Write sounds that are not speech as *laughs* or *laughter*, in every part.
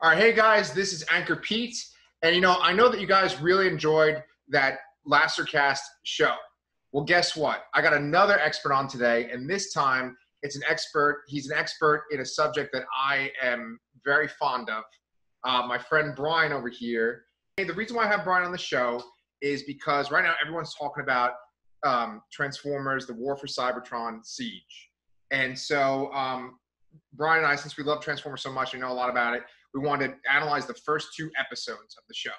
All right, hey guys, this is Anchor Pete, and you know I know that you guys really enjoyed that Lastercast show. Well, guess what? I got another expert on today, and this time it's an expert. He's an expert in a subject that I am very fond of. Uh, my friend Brian over here. Hey, the reason why I have Brian on the show is because right now everyone's talking about um, Transformers: The War for Cybertron Siege, and so um, Brian and I, since we love Transformers so much, we know a lot about it. We want to analyze the first two episodes of the show.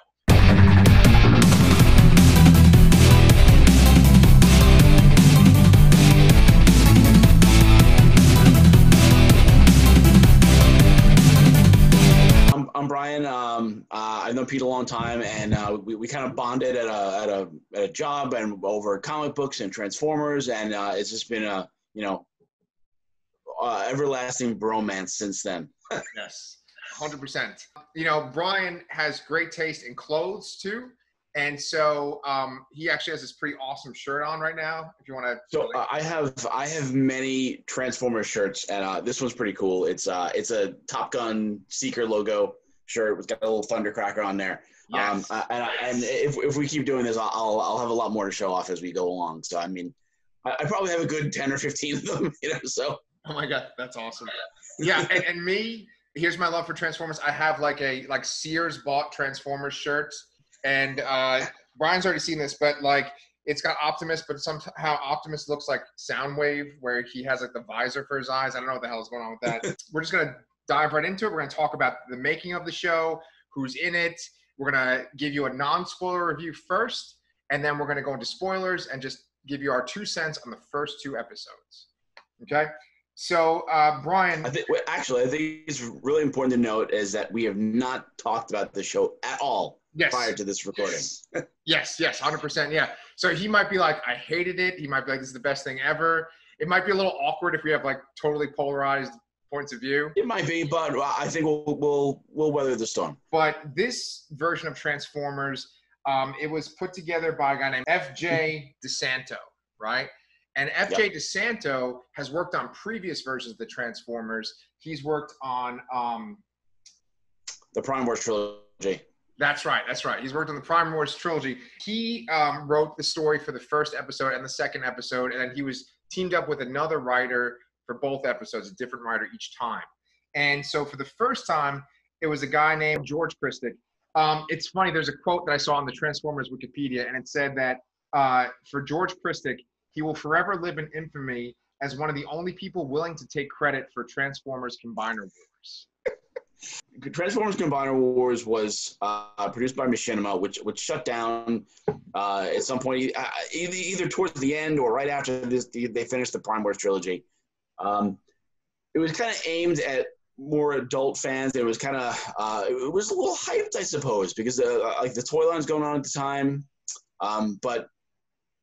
I'm, I'm Brian. Um, uh, I've known Pete a long time, and uh, we, we kind of bonded at a, at a at a job and over comic books and Transformers, and uh, it's just been a you know uh, everlasting bromance since then. *laughs* yes, hundred percent. You know, Brian has great taste in clothes too, and so um, he actually has this pretty awesome shirt on right now. If you want to. So uh, I have I have many Transformers shirts, and uh, this one's pretty cool. It's uh it's a Top Gun Seeker logo shirt. It's got a little Thundercracker on there. Um, Yes. uh, and, I- and if, if we keep doing this, I'll- I'll I'll have a lot more to show off as we go along. So I mean, I, I probably have a good ten or fifteen of them. *laughs* You know, so Oh my god, that's awesome. Yeah, and, and me, here's my love for Transformers. I have like a like Sears bought Transformers shirts, and uh, Brian's already seen this, but like it's got Optimus, but somehow Optimus looks like Soundwave, where he has like the visor for his eyes. I don't know what the hell is going on with that. *laughs* We're just gonna dive right into it. We're gonna talk about the making of the show, who's in it. We're gonna give you a non-spoiler review first, and then we're gonna go into spoilers and just give you our two cents on the first two episodes. Okay. So, uh, Brian, I think actually I think it's really important to note is that we have not talked about the show at all yes, prior to this recording. yes, yes, hundred percent, yeah. So he might be like, I hated it. He might be like, this is the best thing ever. It might be a little awkward if we have like totally polarized points of view. It might be, but I think we'll we'll we'll weather the storm. But this version of Transformers, um, it was put together by a guy named F.J. DeSanto, right? And F.J. DeSanto has worked on previous versions of the Transformers. He's worked on um, The Prime Wars trilogy. That's right. That's right. He's worked on the Prime Wars trilogy. He um, wrote the story for the first episode and the second episode, and then he was teamed up with another writer for both episodes, a different writer each time. And so for the first time, it was a guy named George Krstic. Um, it's funny. There's a quote that I saw on the Transformers Wikipedia, and it said that uh, for George Krstic, he will forever live in infamy as one of the only people willing to take credit for Transformers Combiner Wars. Transformers Combiner Wars was uh, produced by Machinima, which which shut down uh, at some point, uh, either, either towards the end or right after this, they finished the Prime Wars trilogy. Um, it was kind of aimed at more adult fans. It was kind of uh, it was a little hyped, I suppose, because uh, like the toy line's going on at the time, um, but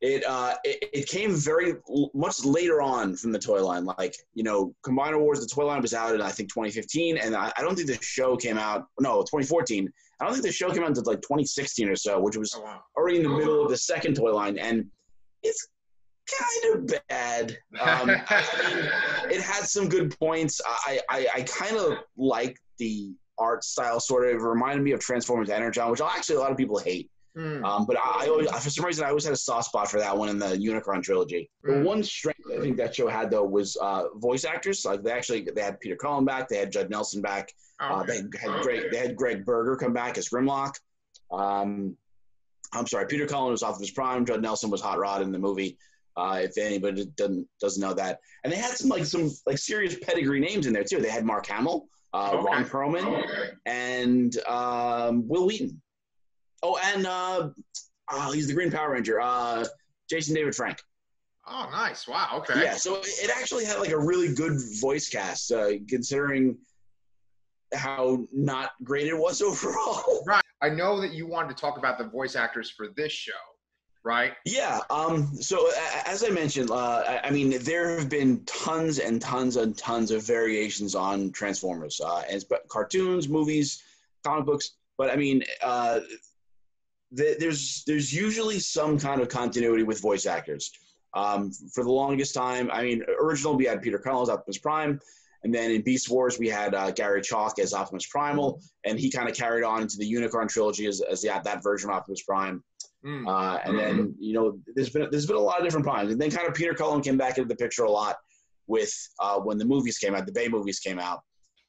it, uh, it it came very much later on from the toy line. Like you know, Combiner Wars, the toy line was out in I think 2015, and I, I don't think the show came out. No, 2014. I don't think the show came out until like 2016 or so, which was Oh wow! already in the middle of the second toy line, and it's kind of bad. Um, *laughs* I mean, it had some good points. I I, I kind of like the art style. Sort of It reminded me of Transformers Energon, which actually a lot of people hate. Hmm. Um, but I, I always, for some reason, I always had a soft spot for that one in the Unicron trilogy. The Mm. one strength I think that show had though was uh, voice actors. Like they actually they had Peter Cullen back, they had Judd Nelson back, uh, they had Greg they had Gregg Berger come back as Grimlock. Um, I'm sorry, Peter Cullen was off of his prime. Judd Nelson was Hot Rod in the movie. Uh, if anybody doesn't doesn't know that, and they had some like some like serious pedigree names in there too. They had Mark Hamill, uh, Okay. Ron Perlman, and um, Wil Wheaton. Oh, and uh, oh, he's the Green Power Ranger, uh, Jason David Frank. Oh, nice. Wow. Okay. Yeah, so it actually had like a really good voice cast, uh, considering how not great it was *laughs* overall. Right. I know that you wanted to talk about the voice actors for this show, right? yeah. Um. So as I mentioned, uh, I, mean, there have been tons and tons and tons of variations on Transformers, uh, it's- but cartoons, movies, comic books. But I mean, uh, th- there's there's usually some kind of continuity with voice actors. Um, for the longest time, I mean, original we had Peter Cullen as Optimus Prime, And then in Beast Wars, we had uh, Gary Chalk as Optimus Primal, and he kind of carried on into the Unicron trilogy as, as yeah, that version of Optimus Prime. Mm. Uh, and then you know, there's been there's been a lot of different primes, and then kind of Peter Cullen came back into the picture a lot with uh, when the movies came out, the Bay movies came out.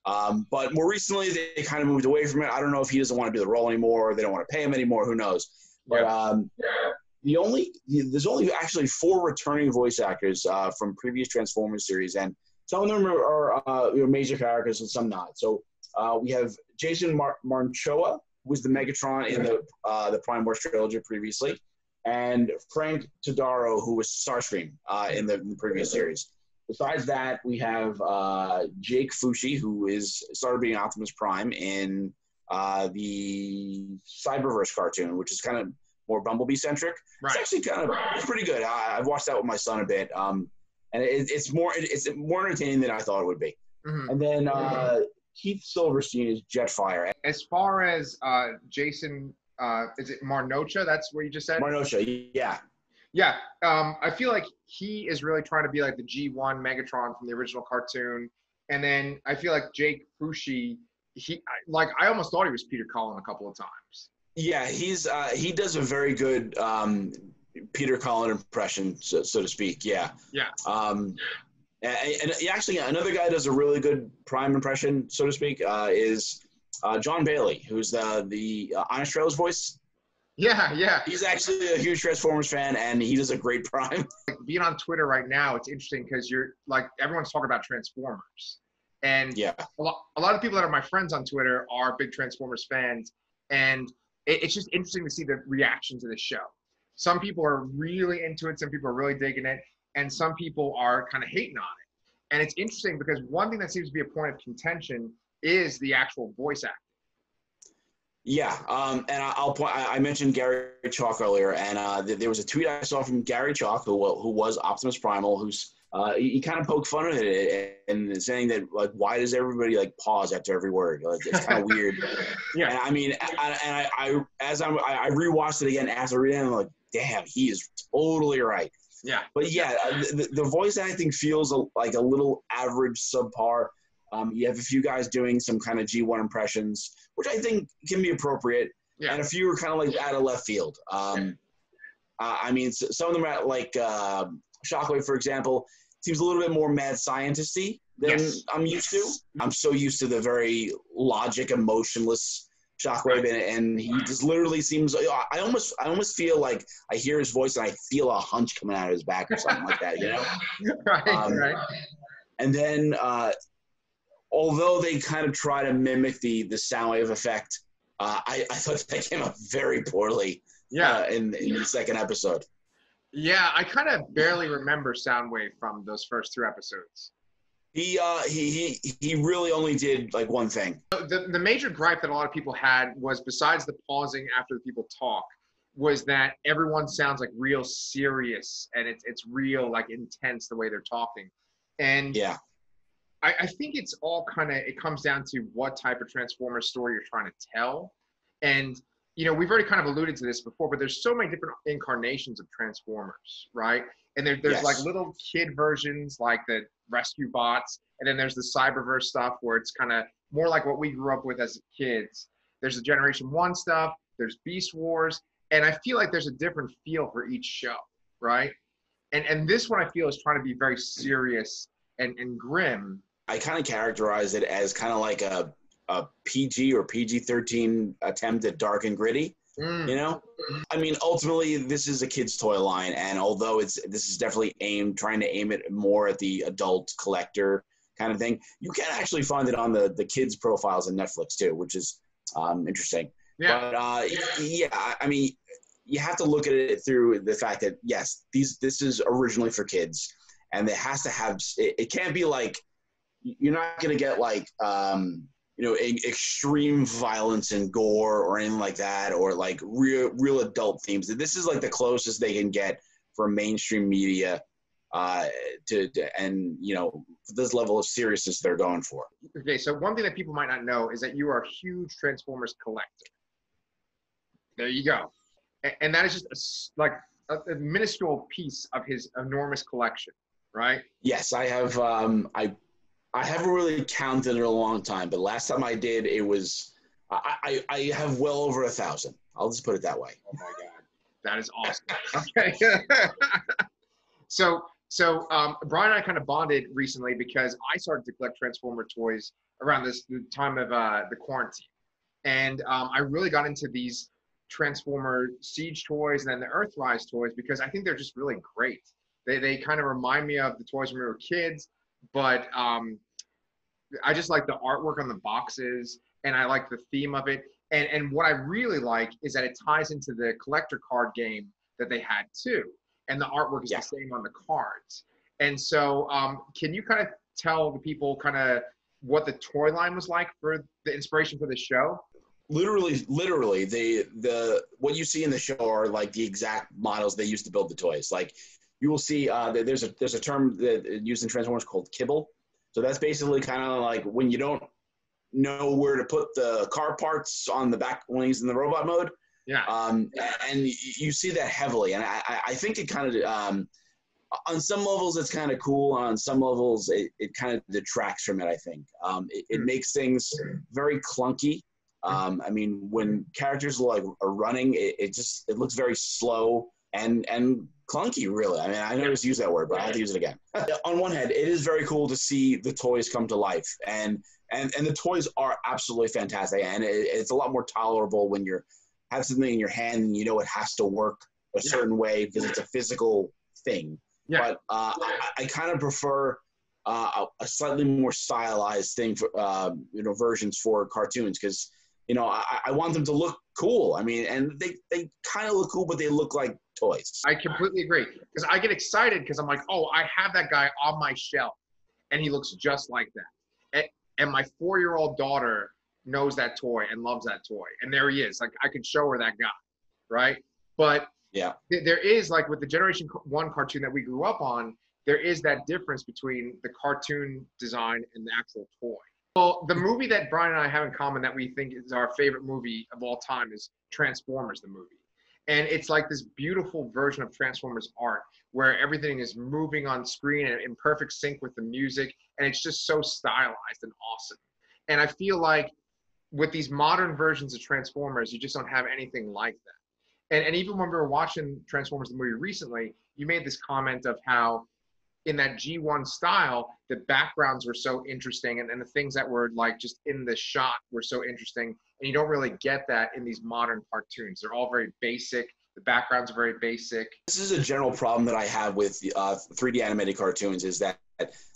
Um, but more recently, they kind of moved away from it. I don't know if he doesn't want to do the role anymore, or they don't want to pay him anymore. Who knows? But um, the only there's only actually four returning voice actors uh, from previous Transformers series, and some of them are, are uh, major characters and some not. So uh, we have Jason Mar- Marnocha, who was the Megatron in the uh, the Prime Wars trilogy previously, and Frank Todaro, who was Starscream uh, in, the, in the previous series. Besides that, we have uh, Jake Foushee, who is started being Optimus Prime in uh, the Cyberverse cartoon, which is kind of more Bumblebee centric. Right. It's actually kind of it's pretty good. I, I've watched that with my son a bit, um, and it, it's more it's more entertaining than I thought it would be. Mhm. And then uh, Keith Silverstein is Jetfire. As far as uh, Jason, uh, is it Marnocha? That's what you just said. Marnosha, yeah, Yeah, um, I feel like he is really trying to be like the G1 Megatron from the original cartoon, and then I feel like Jake Foushee, he I- like I almost thought he was Peter Cullen a couple of times. yeah. He's uh, he does a very good um, Peter Cullen impression, so, so to speak. Yeah, Yeah. Um, and, and actually, another guy does a really good Prime impression, so to speak, uh, is uh, Jon Bailey, who's the the uh, Honest Trailers voice. Yeah, yeah. He's actually a huge Transformers fan, and he does a great Prime. *laughs* Like, being on Twitter right now, it's interesting because you're like everyone's talking about Transformers, and Yeah, a lot, a lot of people that are my friends on Twitter are big Transformers fans, and it, it's just interesting to see the reaction to the show. Some people are really into it, some people are really digging it, and some people are kind of hating on it. And it's interesting because one thing that seems to be a point of contention is the actual voice acting. Yeah. Um, and I, I'll point. I, I mentioned Gary Chalk earlier, and uh, th- there was a tweet I saw from Gary Chalk, who who was Optimus Primal, who's uh, he, he kind of poked fun at it and saying that like, why does everybody like pause after every word? Like, it's kind of *laughs* weird. Yeah. And I mean, I, and I, I as I'm, I, I rewatched it again after reading, it, I'm like, damn, he is totally right. Yeah. But yeah, uh, the, the voice acting feels a, like a little average, subpar. Um, you have a few guys doing some kind of G1 impressions, which I think can be appropriate, Yeah. and a few are kind of like out of left field. Um, uh, I mean, s- some of them are like uh, Shockwave, for example, seems a little bit more mad scientisty than Yes. I'm used to. I'm so used to the very logic, emotionless Shockwave, and, and he just literally seems. I almost, I almost feel like I hear his voice and I feel a hunch coming out of his back or something like that, you know. *laughs* right, Um, right. And then, uh, although they kind of try to mimic the the sound wave effect, uh, I, I thought that came out very poorly Yeah. uh, in, in the second episode. Yeah, I kind of barely remember Soundwave from those first two episodes. He, uh, he he he really only did like one thing. The, the major gripe that a lot of people had was besides the pausing after the people talk, was that everyone sounds like real serious and it's it's real like intense the way they're talking. And Yeah, I, I think it's all kind of it comes down to what type of Transformers story you're trying to tell. And you know, we've already kind of alluded to this before, but there's so many different incarnations of Transformers, right? And there, there's Yes. like little kid versions, like the rescue bots, and then there's the Cyberverse stuff where it's kind of more like what we grew up with as kids. There's the Generation One stuff. There's Beast Wars, and I feel like there's a different feel for each show, right? And and this one I feel is trying to be very serious and and grim. I kind of characterize it as kind of like a a PG or PG thirteen attempt at dark and gritty. Mm, You know, I mean, ultimately, this is a kid's toy line, and although it's this is definitely aimed trying to aim it more at the adult collector kind of thing, you can actually find it on the the kids profiles on Netflix too, which is um, interesting. yeah, But uh, yeah, I- I mean, you have to look at it through the fact that yes, these this is originally for kids, and it has to have. It, it can't be like you're not going to get like um, you know e- extreme violence and gore or anything like that, or like real real adult themes. This is like the closest they can get for mainstream media. Uh, to, to and you know this level of seriousness they're going for. Okay, so one thing that people might not know is that you are a huge Transformers collector. There you go. A- And that is just a like a, a minuscule piece of his enormous collection, right? Yes, I have. Um, I I haven't really counted in a long time, but last time I did, it was I, I, I have well over a thousand. I'll just put it that way. Oh my god, that is awesome. *laughs* Okay, *laughs* so so um, Brian and I kind of bonded recently because I started to collect Transformer toys around this the time of uh, the quarantine, and um, I really got into these Transformer Siege toys and then the Earthrise toys because I think they're just really great. They they kind of remind me of the toys when we were kids, but um, I just like the artwork on the boxes and I like the theme of it. And and what I really like is that it ties into the collector card game that they had too, and the artwork is Yeah. the same on the cards. And so, um, can you kind of tell the people kind of what the toy line was like for the inspiration for the show? Literally, literally, the the what you see in the show are like the exact models they used to build the toys. Like you will see, uh, there- there's a there's a term that used in Transformers called kibble. So that's basically kind of like when you don't know where to put the car parts on the back when he's in the robot mode. Yeah. um, and you see that heavily. And I, I- think it kind of, um, on some levels, it's kind of cool. On some levels, it, it kind of detracts from it. I think um, it, it Hmm. makes things very clunky. Um, I mean, when characters like are running, it, it just it looks very slow and and clunky. Really, I mean, I never used that word, but I have to use it again. *laughs* on one hand, it is very cool to see the toys come to life, and and and the toys are absolutely fantastic, and it, it's a lot more tolerable when you're have something in your hand and you know it has to work a Yeah. certain way because it's a physical thing. Yeah. But uh, I, I kind of prefer uh, a, a slightly more stylized thing for uh, you know versions for cartoons because you know I, I want them to look cool. I mean, and they they kind of look cool, but they look like toys. I completely agree because I get excited because I'm like, oh, I have that guy on my shelf, and he looks just like that. And, and my four-year-old daughter knows that toy and loves that toy, and there he is. Like I can show her that guy, right? But Yeah. th- there is like with the Generation One cartoon that we grew up on, there is that difference between the cartoon design and the actual toy. Well, the movie that Brian and I have in common that we think is our favorite movie of all time is Transformers, the movie. And it's like this beautiful version of Transformers art where everything is moving on screen and in perfect sync with the music. And it's just so stylized and awesome. And I feel like with these modern versions of Transformers, you just don't have anything like that. And, and even when we were watching Transformers the movie recently, you made this comment of how in that G1 style, the backgrounds were so interesting and, and the things that were like just in the shot were so interesting. And you don't really get that in these modern cartoons. They're all very basic. The backgrounds are very basic. This is a general problem that I have with uh, 3D animated cartoons is that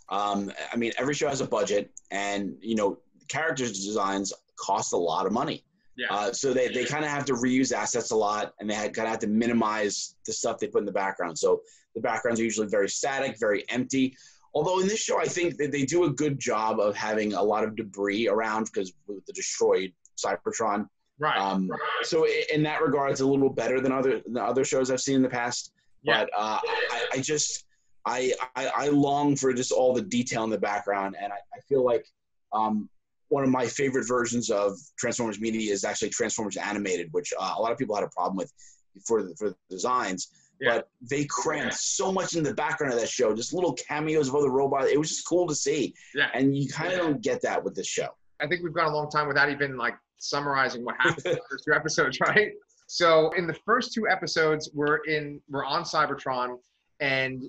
um, I mean every show has a budget, and you know characters designs cost a lot of money. Yeah. Uh, so they, they kind of have to reuse assets a lot, and they kind of have to minimize the stuff they put in the background. So the backgrounds are usually very static, very empty. Although in this show, I think that they do a good job of having a lot of debris around because with the destroyed Cybertron. right. Um, so in that regard, it's a little better than other than other shows I've seen in the past. Yeah. But uh, I, I just I, I I long for just all the detail in the background, and I, I feel like um, one of my favorite versions of Transformers media is actually Transformers animated, which uh, a lot of people had a problem with for the, for the designs. Yeah. But they crammed so much in the background of that show, just little cameos of other robots. It was just cool to see, Yeah. and you kind of don't get that with this show. I think we've gone a long time without even like summarizing what happened in the *laughs* first two episodes, *laughs* right? So in the first two episodes, we're in we're on Cybertron, and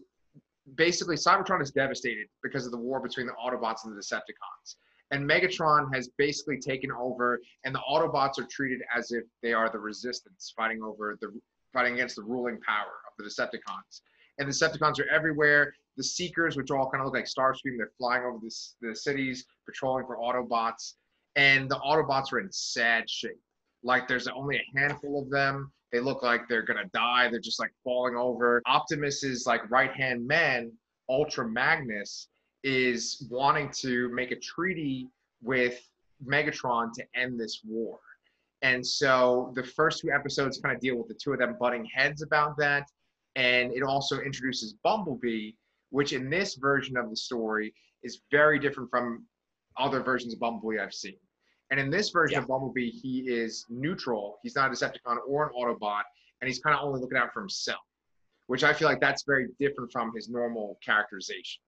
basically Cybertron is devastated because of the war between the Autobots and the Decepticons. And Megatron has basically taken over, and the Autobots are treated as if they are the Resistance, fighting over the fighting against the ruling power of the Decepticons. And the Decepticons are everywhere. The Seekers, which all kind of look like Starscream, they're flying over this, the cities, patrolling for Autobots. And the Autobots are in sad shape. Like there's only a handful of them. They look like they're gonna die. They're just like falling over. Optimus's like right hand man, Ultra Magnus, is wanting to make a treaty with Megatron to end this war. And so the first two episodes kind of deal with the two of them butting heads about that. And it also introduces Bumblebee, which in this version of the story is very different from other versions of Bumblebee I've seen. And in this version Yeah. of Bumblebee, he is neutral. He's not a Decepticon or an Autobot, and he's kind of only looking out for himself, which I feel like that's very different from his normal characterization.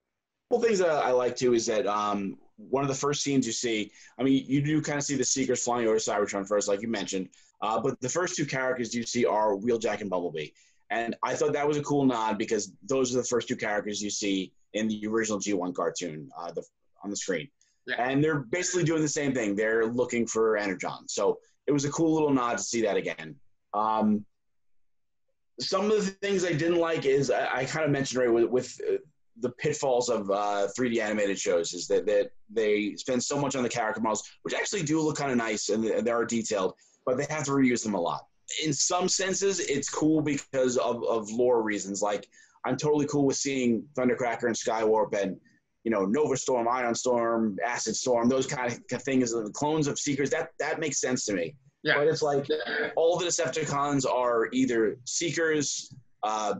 Well, things that I like too is that um, one of the first scenes you see, I mean, you do kind of see the Seekers flying over Cybertron first, like you mentioned, uh, but the first two characters you see are Wheeljack and Bumblebee. And I thought that was a cool nod because those are the first two characters you see in the original G1 cartoon uh, the, on the screen. And they're basically doing the same thing. They're looking for Energon. So it was a cool little nod to see that again. Um, some of the things I didn't like is I, I kind of mentioned right with, with uh, the pitfalls of uh, 3D animated shows is that, that they spend so much on the character models, which actually do look kind of nice and they are detailed, but they have to reuse them a lot. In some senses, it's cool because of, of lore reasons. Like, I'm totally cool with seeing Thundercracker and Skywarp and, you know, Nova Storm, Ion Storm, Acid Storm, those kind of things, the clones of Seekers, that, that makes sense to me. Yeah. But it's like all the Decepticons are either Seekers, uh,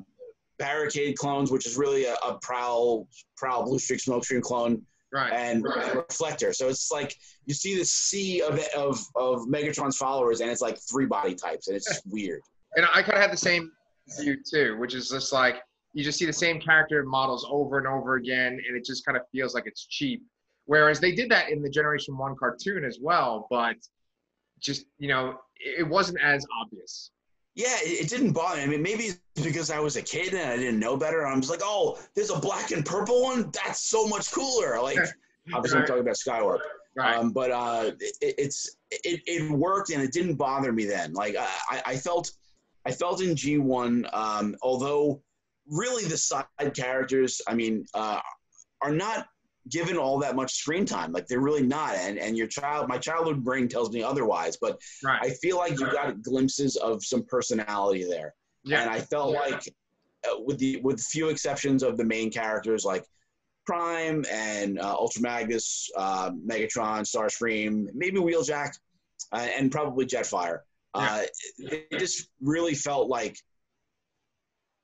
Barricade clones, which is really a, a Prowl, Prowl Blue Streak Smokescreen clone, right. and right. Reflector. So it's like you see the sea of, of, of Megatron's followers, and it's like three body types, and it's just weird. And I kind of had the same view too, which is just like you just see the same character models over and over again, and it just kind of feels like it's cheap. Whereas they did that in the Generation One cartoon as well, but just you know it wasn't as obvious. Yeah, it, didn't bother me. I mean, maybe it's because I was a kid and I didn't know better. I'm just like, oh, there's a black and purple one. That's so much cooler. Like, *laughs* obviously, right. I'm talking about Skywarp. Right. Um, but uh, it, it's it, it worked and it didn't bother me then. Like I, I felt I felt in G1, um, although really the side characters, I mean, uh, are not given all that much screen time. Like they're really not. And and your child, my childhood brain tells me otherwise. But right. I feel like you got glimpses of some personality there. Yeah. And I felt yeah. like, uh, with the with few exceptions of the main characters like Prime and uh, Ultra Magnus, uh, Megatron, Starscream, maybe Wheeljack, uh, and probably Jetfire. Uh, yeah. it just really felt like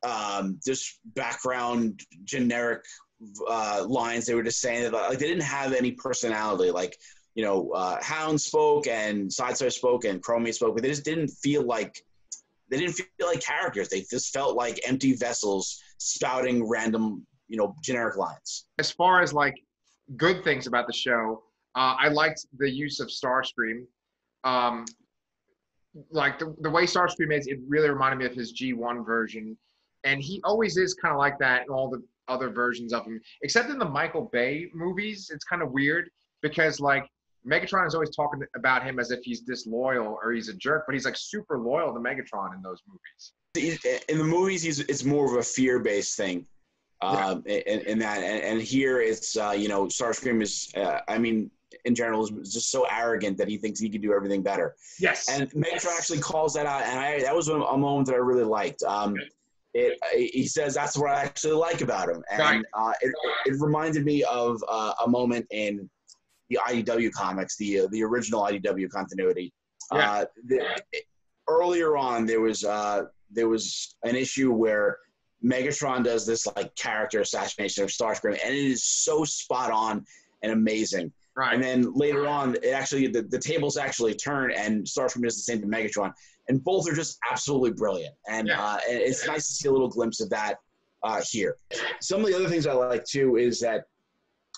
um, just background generic uh, lines they were just saying that like they didn't have any personality. Like you know, uh, Hound spoke and Sideswipe spoke and Chromia spoke, but they just didn't feel like they didn't feel like characters. They just felt like empty vessels spouting random you know generic lines. As far as like good things about the show, uh, I liked the use of Starscream. Um, like the, the way Starscream is, it really reminded me of his G1 version. And he always is kind of like that in all the other versions of him, except in the Michael Bay movies. It's kind of weird because like Megatron is always talking about him as if he's disloyal or he's a jerk, but he's like super loyal to Megatron in those movies. In the movies, he's it's more of a fear based thing. Um, yeah. in, in, that, and, and here it's uh, you know Starscream is uh, I mean in general is just so arrogant that he thinks he can do everything better. Yes, and Megatron actually calls that out, and I, that was a, a moment that I really liked. Um, okay it, he says that's what I actually like about him, and right. uh, it, it, reminded me of uh, a moment in the IDW comics, the uh, the original IDW continuity. Yeah. Uh, the, earlier on, there was uh, there was an issue where Megatron does this like character assassination of Starscream, and it is so spot on and amazing. Right. And then later on, it actually the, the tables actually turn, and Starscream does the same to Megatron, and both are just absolutely brilliant. And, yeah. uh, it's nice to see a little glimpse of that uh, here. Some of the other things I like too is that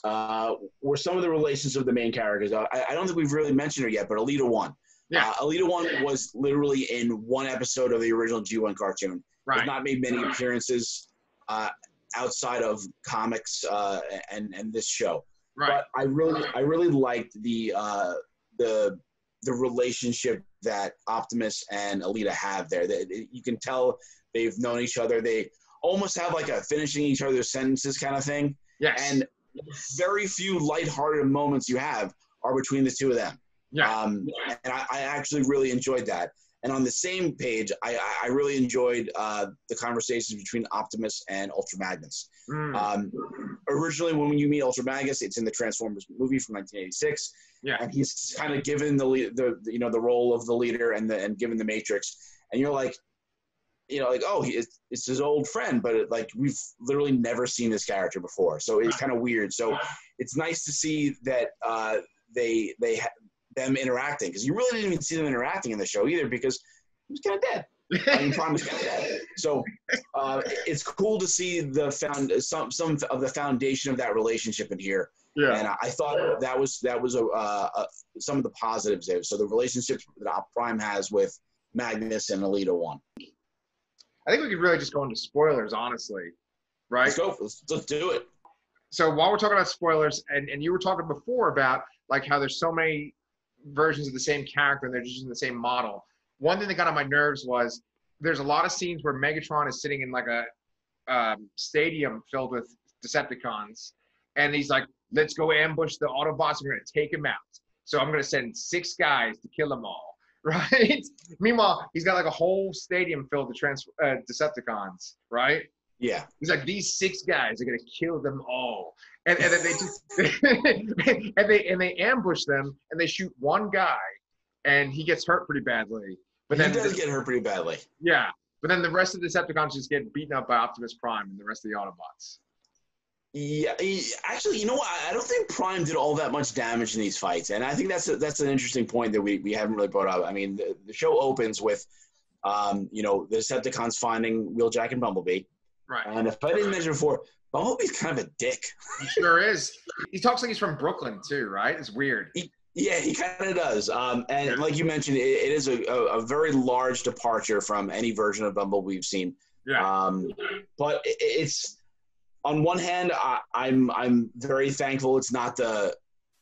uh, were some of the relations of the main characters. I, I don't think we've really mentioned her yet, but Elita One. Yeah. Uh, Elita One was literally in one episode of the original G1 cartoon. Right. Has not made many appearances uh, outside of comics uh, and and this show. Right. But I really, I really liked the uh, the the relationship that Optimus and Elita have there. That you can tell they've known each other. They almost have like a finishing each other's sentences kind of thing. Yes. And very few lighthearted moments you have are between the two of them. Yeah. Um, and I, I actually really enjoyed that. And on the same page, I, I really enjoyed uh, the conversations between Optimus and Ultra Magnus. Mm. Um, originally, when you meet Ultra Magnus, it's in the Transformers movie from 1986. Yeah. And he's kind of given the, the, you know the role of the leader and the and given the Matrix, and you're like, you know, like oh, he, it's, it's his old friend, but it, like we've literally never seen this character before, so it's kind of weird. So it's nice to see that uh, they they them interacting because you really didn't even see them interacting in the show either because he was kind of dead. I mean, Prime was kind of dead. So uh, it's cool to see the found some some of the foundation of that relationship in here. Yeah. And I, I thought that was that was a, uh, uh, some of the positives there. So the relationship that Prime has with Magnus and Elita One. I think we could really just go into spoilers, honestly. Right? Let's go. Let's, let's do it. So while we're talking about spoilers, and, and you were talking before about like how there's so many versions of the same character and they're just using the same model. One thing that got on my nerves was there's a lot of scenes where Megatron is sitting in like a um, stadium filled with Decepticons, and he's like, "Let's go ambush the Autobots. We're gonna take him out. So I'm gonna send six guys to kill them all." *laughs* Right? Meanwhile, he's got like a whole stadium filled with trans- uh, Decepticons. Right? Yeah. He's like, these six guys are gonna kill them all, and, and then they just *laughs* and they and they ambush them and they shoot one guy, and he gets hurt pretty badly. But he then does get hurt pretty badly. yeah, but then the rest of the Decepticons just get beaten up by Optimus Prime and the rest of the Autobots. Yeah, he, actually, you know what? I don't think Prime did all that much damage in these fights, and I think that's a, that's an interesting point that we, we haven't really brought up. I mean, the, the show opens with, um, you know, the Decepticons finding Wheeljack and Bumblebee, Right. and if I didn't mention before, Bumblebee's kind of a dick. He sure *laughs* is. He talks like he's from Brooklyn too, right? It's weird. Yeah, he kind of does. Um, and like you mentioned, it, it is a, a, a very large departure from any version of Bumblebee we've seen. Yeah. Um, but it, it's on one hand, I, I'm I'm very thankful it's not the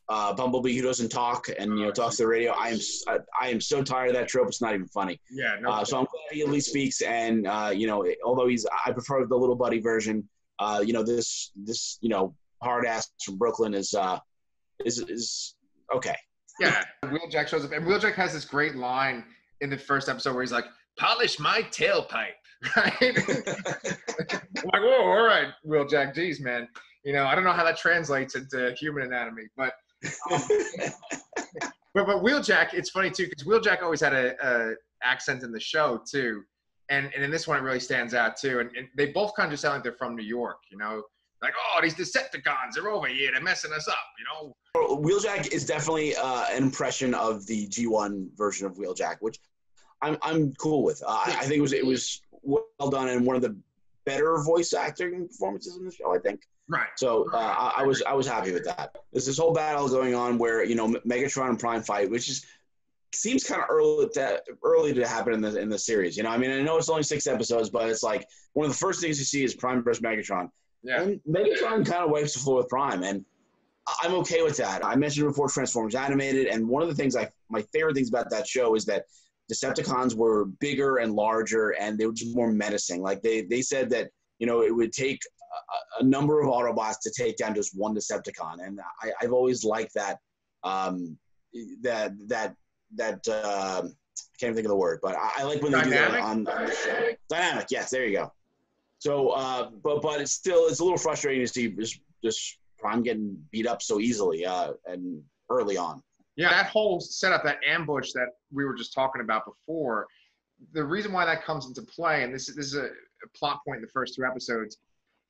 uh, Bumblebee who doesn't talk and you know talks to the radio. I am I, I am so tired of that trope. It's not even funny. Yeah. No. Uh, so I'm glad he at least speaks. And uh, you know, although he's I prefer the little buddy version. Uh, you know this this you know hard ass from Brooklyn is uh, is is okay. yeah. Wheeljack shows up, and Wheeljack has this great line in the first episode where he's like, "Polish my tailpipe." *laughs* Right. *laughs* Like, whoa, all right, Wheeljack. Geez, man. You know, I don't know how that translates into human anatomy, but *laughs* but but Wheeljack, it's funny too because Wheeljack always had a, a accent in the show too, and and in this one it really stands out too. And, and they both kind of sound like they're from New York, you know, like oh these Decepticons they're over here, they're messing us up, you know. Wheeljack is definitely uh, an impression of the G1 version of Wheeljack, which I'm I'm cool with. Uh, I I think it was it was well done and one of the better voice acting performances in the show. I think Right. so. Uh, I, I was I was happy with that. There's this whole battle going on where you know Megatron and Prime fight, which is seems kind of early to early to happen in the in the series. You know, I mean, I know it's only six episodes, but it's like one of the first things you see is Prime versus Megatron. Yeah. And Megatron kind of wipes the floor with Prime, and I'm okay with that. I mentioned before Transformers animated, and one of the things I my favorite things about that show is that Decepticons were bigger and larger, and they were just more menacing. Like they they said that you know it would take a, a number of Autobots to take down just one Decepticon, and I, I've always liked that um, that that that uh, I can't even think of the word, but I, I like when they do Dynamic? that on, on the show. Dynamic, yes, there you go. So, uh, but but it's still it's a little frustrating to see just just Prime getting beat up so easily uh, and early on. Yeah, that whole setup, that ambush that we were just talking about before, the reason why that comes into play, and this is this is a, a plot point in the first two episodes,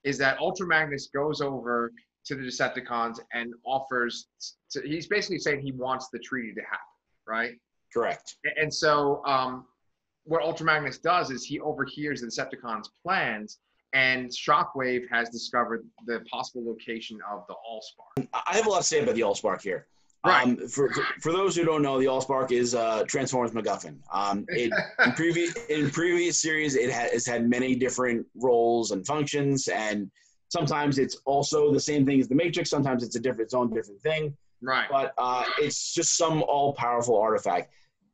is that Ultra Magnus goes over to the Decepticons and offers. To, he's basically saying he wants the treaty to happen, right? Correct. And so, um, what Ultra Magnus does is he overhears the Decepticons' plans, and Shockwave has discovered the possible location of the Allspark. I have a lot to say about the Allspark here. Right. Um, for, for, those who don't know, the Allspark is uh, Transformers MacGuffin. Um, it, in previous in previous series, it has had many different roles and functions, and sometimes it's also the same thing as the Matrix. Sometimes it's a different, its own different thing. Right. But uh, it's just some all powerful artifact.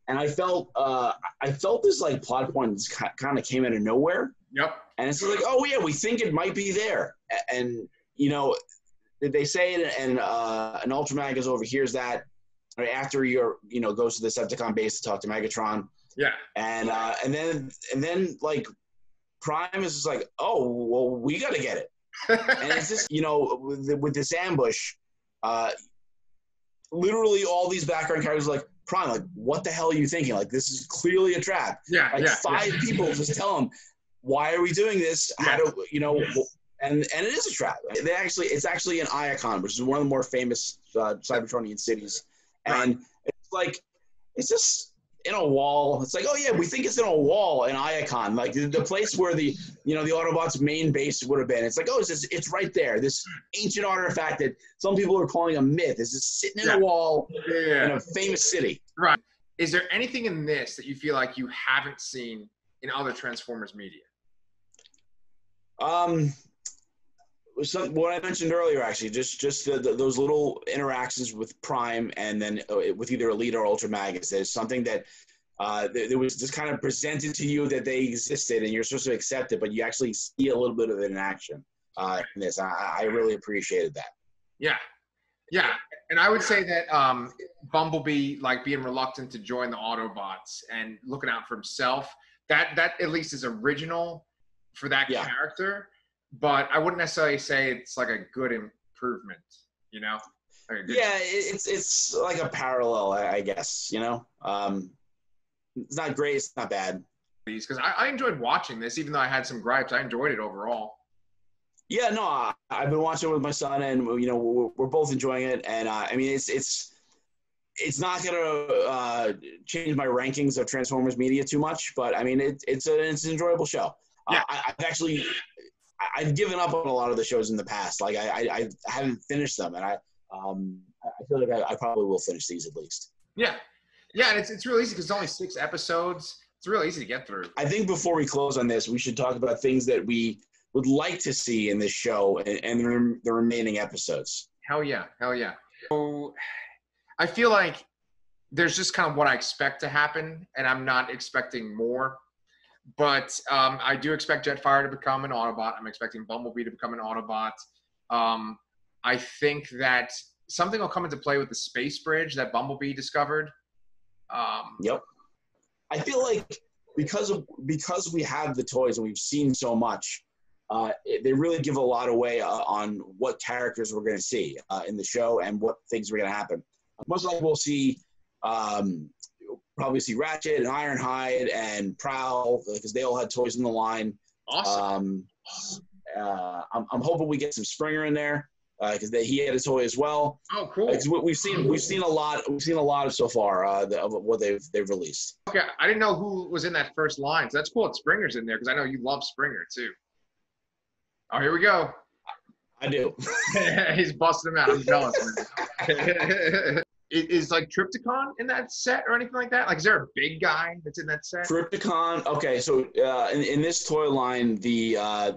And I felt uh, I felt this like plot point kind of came out of nowhere. Yep. And it's like, oh yeah, we think it might be there, and you know, they say it, and uh, an Ultra Magnus overhears that right after you're, you know, goes to the Decepticon base to talk to Megatron, Yeah. and uh, and then and then like Prime is just like, oh well, we got to get it, and it's just you know with, with this ambush, uh, literally all these background characters are like Prime, like what the hell are you thinking? Like this is clearly a trap yeah. like yeah. five people just tell them why are we doing this how do you know and and it is a trap they actually it's actually an icon which is one of the more famous uh, cybertronian cities and it's like it's just in a wall. It's like, oh yeah, we think it's in a wall in Iacon, like the, the place where the you know the Autobots' main base would have been. It's like, oh, it's just, it's right there. This ancient artifact that some people are calling a myth is just sitting in Yeah. a wall Yeah. in a famous city. Right. Is there anything in this that you feel like you haven't seen in other Transformers media? Um, some, what I mentioned earlier, actually, just just the, the, those little interactions with Prime and then uh, with either Elita or Ultra Magnus. There's something that uh, there, there was just kind of presented to you that they existed, and you're supposed to accept it, but you actually see a little bit of it in action uh, in this. I, I really appreciated that. Yeah. Yeah. And I would say that um, Bumblebee, like being reluctant to join the Autobots and looking out for himself, that that at least is original for that Yeah. character. But I wouldn't necessarily say it's like a good improvement, you know? Like good- Yeah, it's it's like a parallel, I, guess. You know, um, it's not great, it's not bad. Because I, I enjoyed watching this, even though I had some gripes. I enjoyed it overall. Yeah, no, I, I've been watching it with my son, and you know we're, we're both enjoying it. And uh, I mean, it's it's it's not gonna uh, change my rankings of Transformers media too much, but I mean, it, it's a it's an enjoyable show. Yeah. Uh, I, I've actually I've given up on a lot of the shows in the past. Like I I, I haven't finished them, and I um I feel like I, I probably will finish these at least. Yeah. Yeah, and it's, it's real easy because it's only six episodes. It's real easy to get through. I think before we close on this, we should talk about things that we would like to see in this show and, and the, rem- the remaining episodes. Hell yeah, hell yeah. So I feel like there's just kind of what I expect to happen, and I'm not expecting more. But um, I do expect Jetfire to become an Autobot. I'm expecting Bumblebee to become an Autobot. Um, I think that something will come into play with the space bridge that Bumblebee discovered. Um, Yep. I feel like because of because we have the toys and we've seen so much, uh, it, they really give a lot away uh, on what characters we're going to see uh, in the show and what things are going to happen. Most likely, we'll see um, probably see Ratchet and Ironhide and Prowl because they all had toys in the line. awesome. Um, uh, I'm, I'm hoping we get some Springer in there because he had a toy as well. oh, cool. We- we've seen we've seen a lot we've seen a lot of so far uh, the, of what they've they've released. Okay, I didn't know who was in that first line. So that's cool. that Springer's in there because I know you love Springer too. Oh, here we go. I do. *laughs* He's busting him out. I'm jealous. *laughs* *laughs* Is- like Trypticon in that set or anything like that? Like, is there a big guy that's in that set? Crypticon. Okay, so uh, in, in this toy line, the, uh,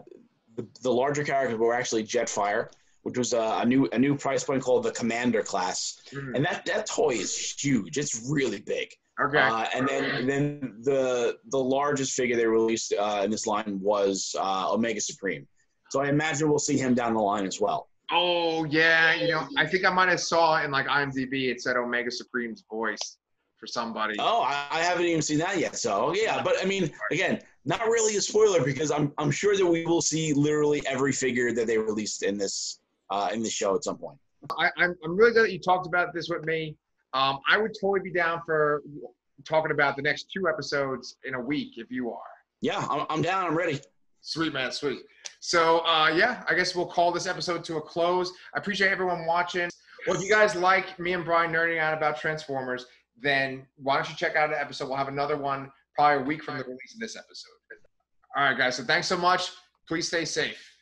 the the larger characters were actually Jetfire, which was uh, a new a new price point called the Commander class, Mhm. and that that toy is huge. It's really big. Okay. Uh, and then then the the largest figure they released uh, in this line was uh, Omega Supreme. So I imagine we'll see him down the line as well. Oh yeah, you know, I think I might have saw in like IMDb it said Omega Supreme's voice for somebody. Oh, I, I haven't even seen that yet. So yeah, but I mean, again, not really a spoiler because I'm I'm sure that we will see literally every figure that they released in this uh, in the show at some point. I, I'm I'm really glad that you talked about this with me. Um, I would totally be down for talking about the next two episodes in a week if you are. Yeah, I'm, I'm down. I'm ready. Sweet man, sweet. So uh, yeah, I guess we'll call this episode to a close. I appreciate everyone watching. Well, if you guys like me and Brian nerding out about Transformers, then why don't you check out an episode? We'll have another one probably a week from the release of this episode. All right, guys. So thanks so much. Please stay safe.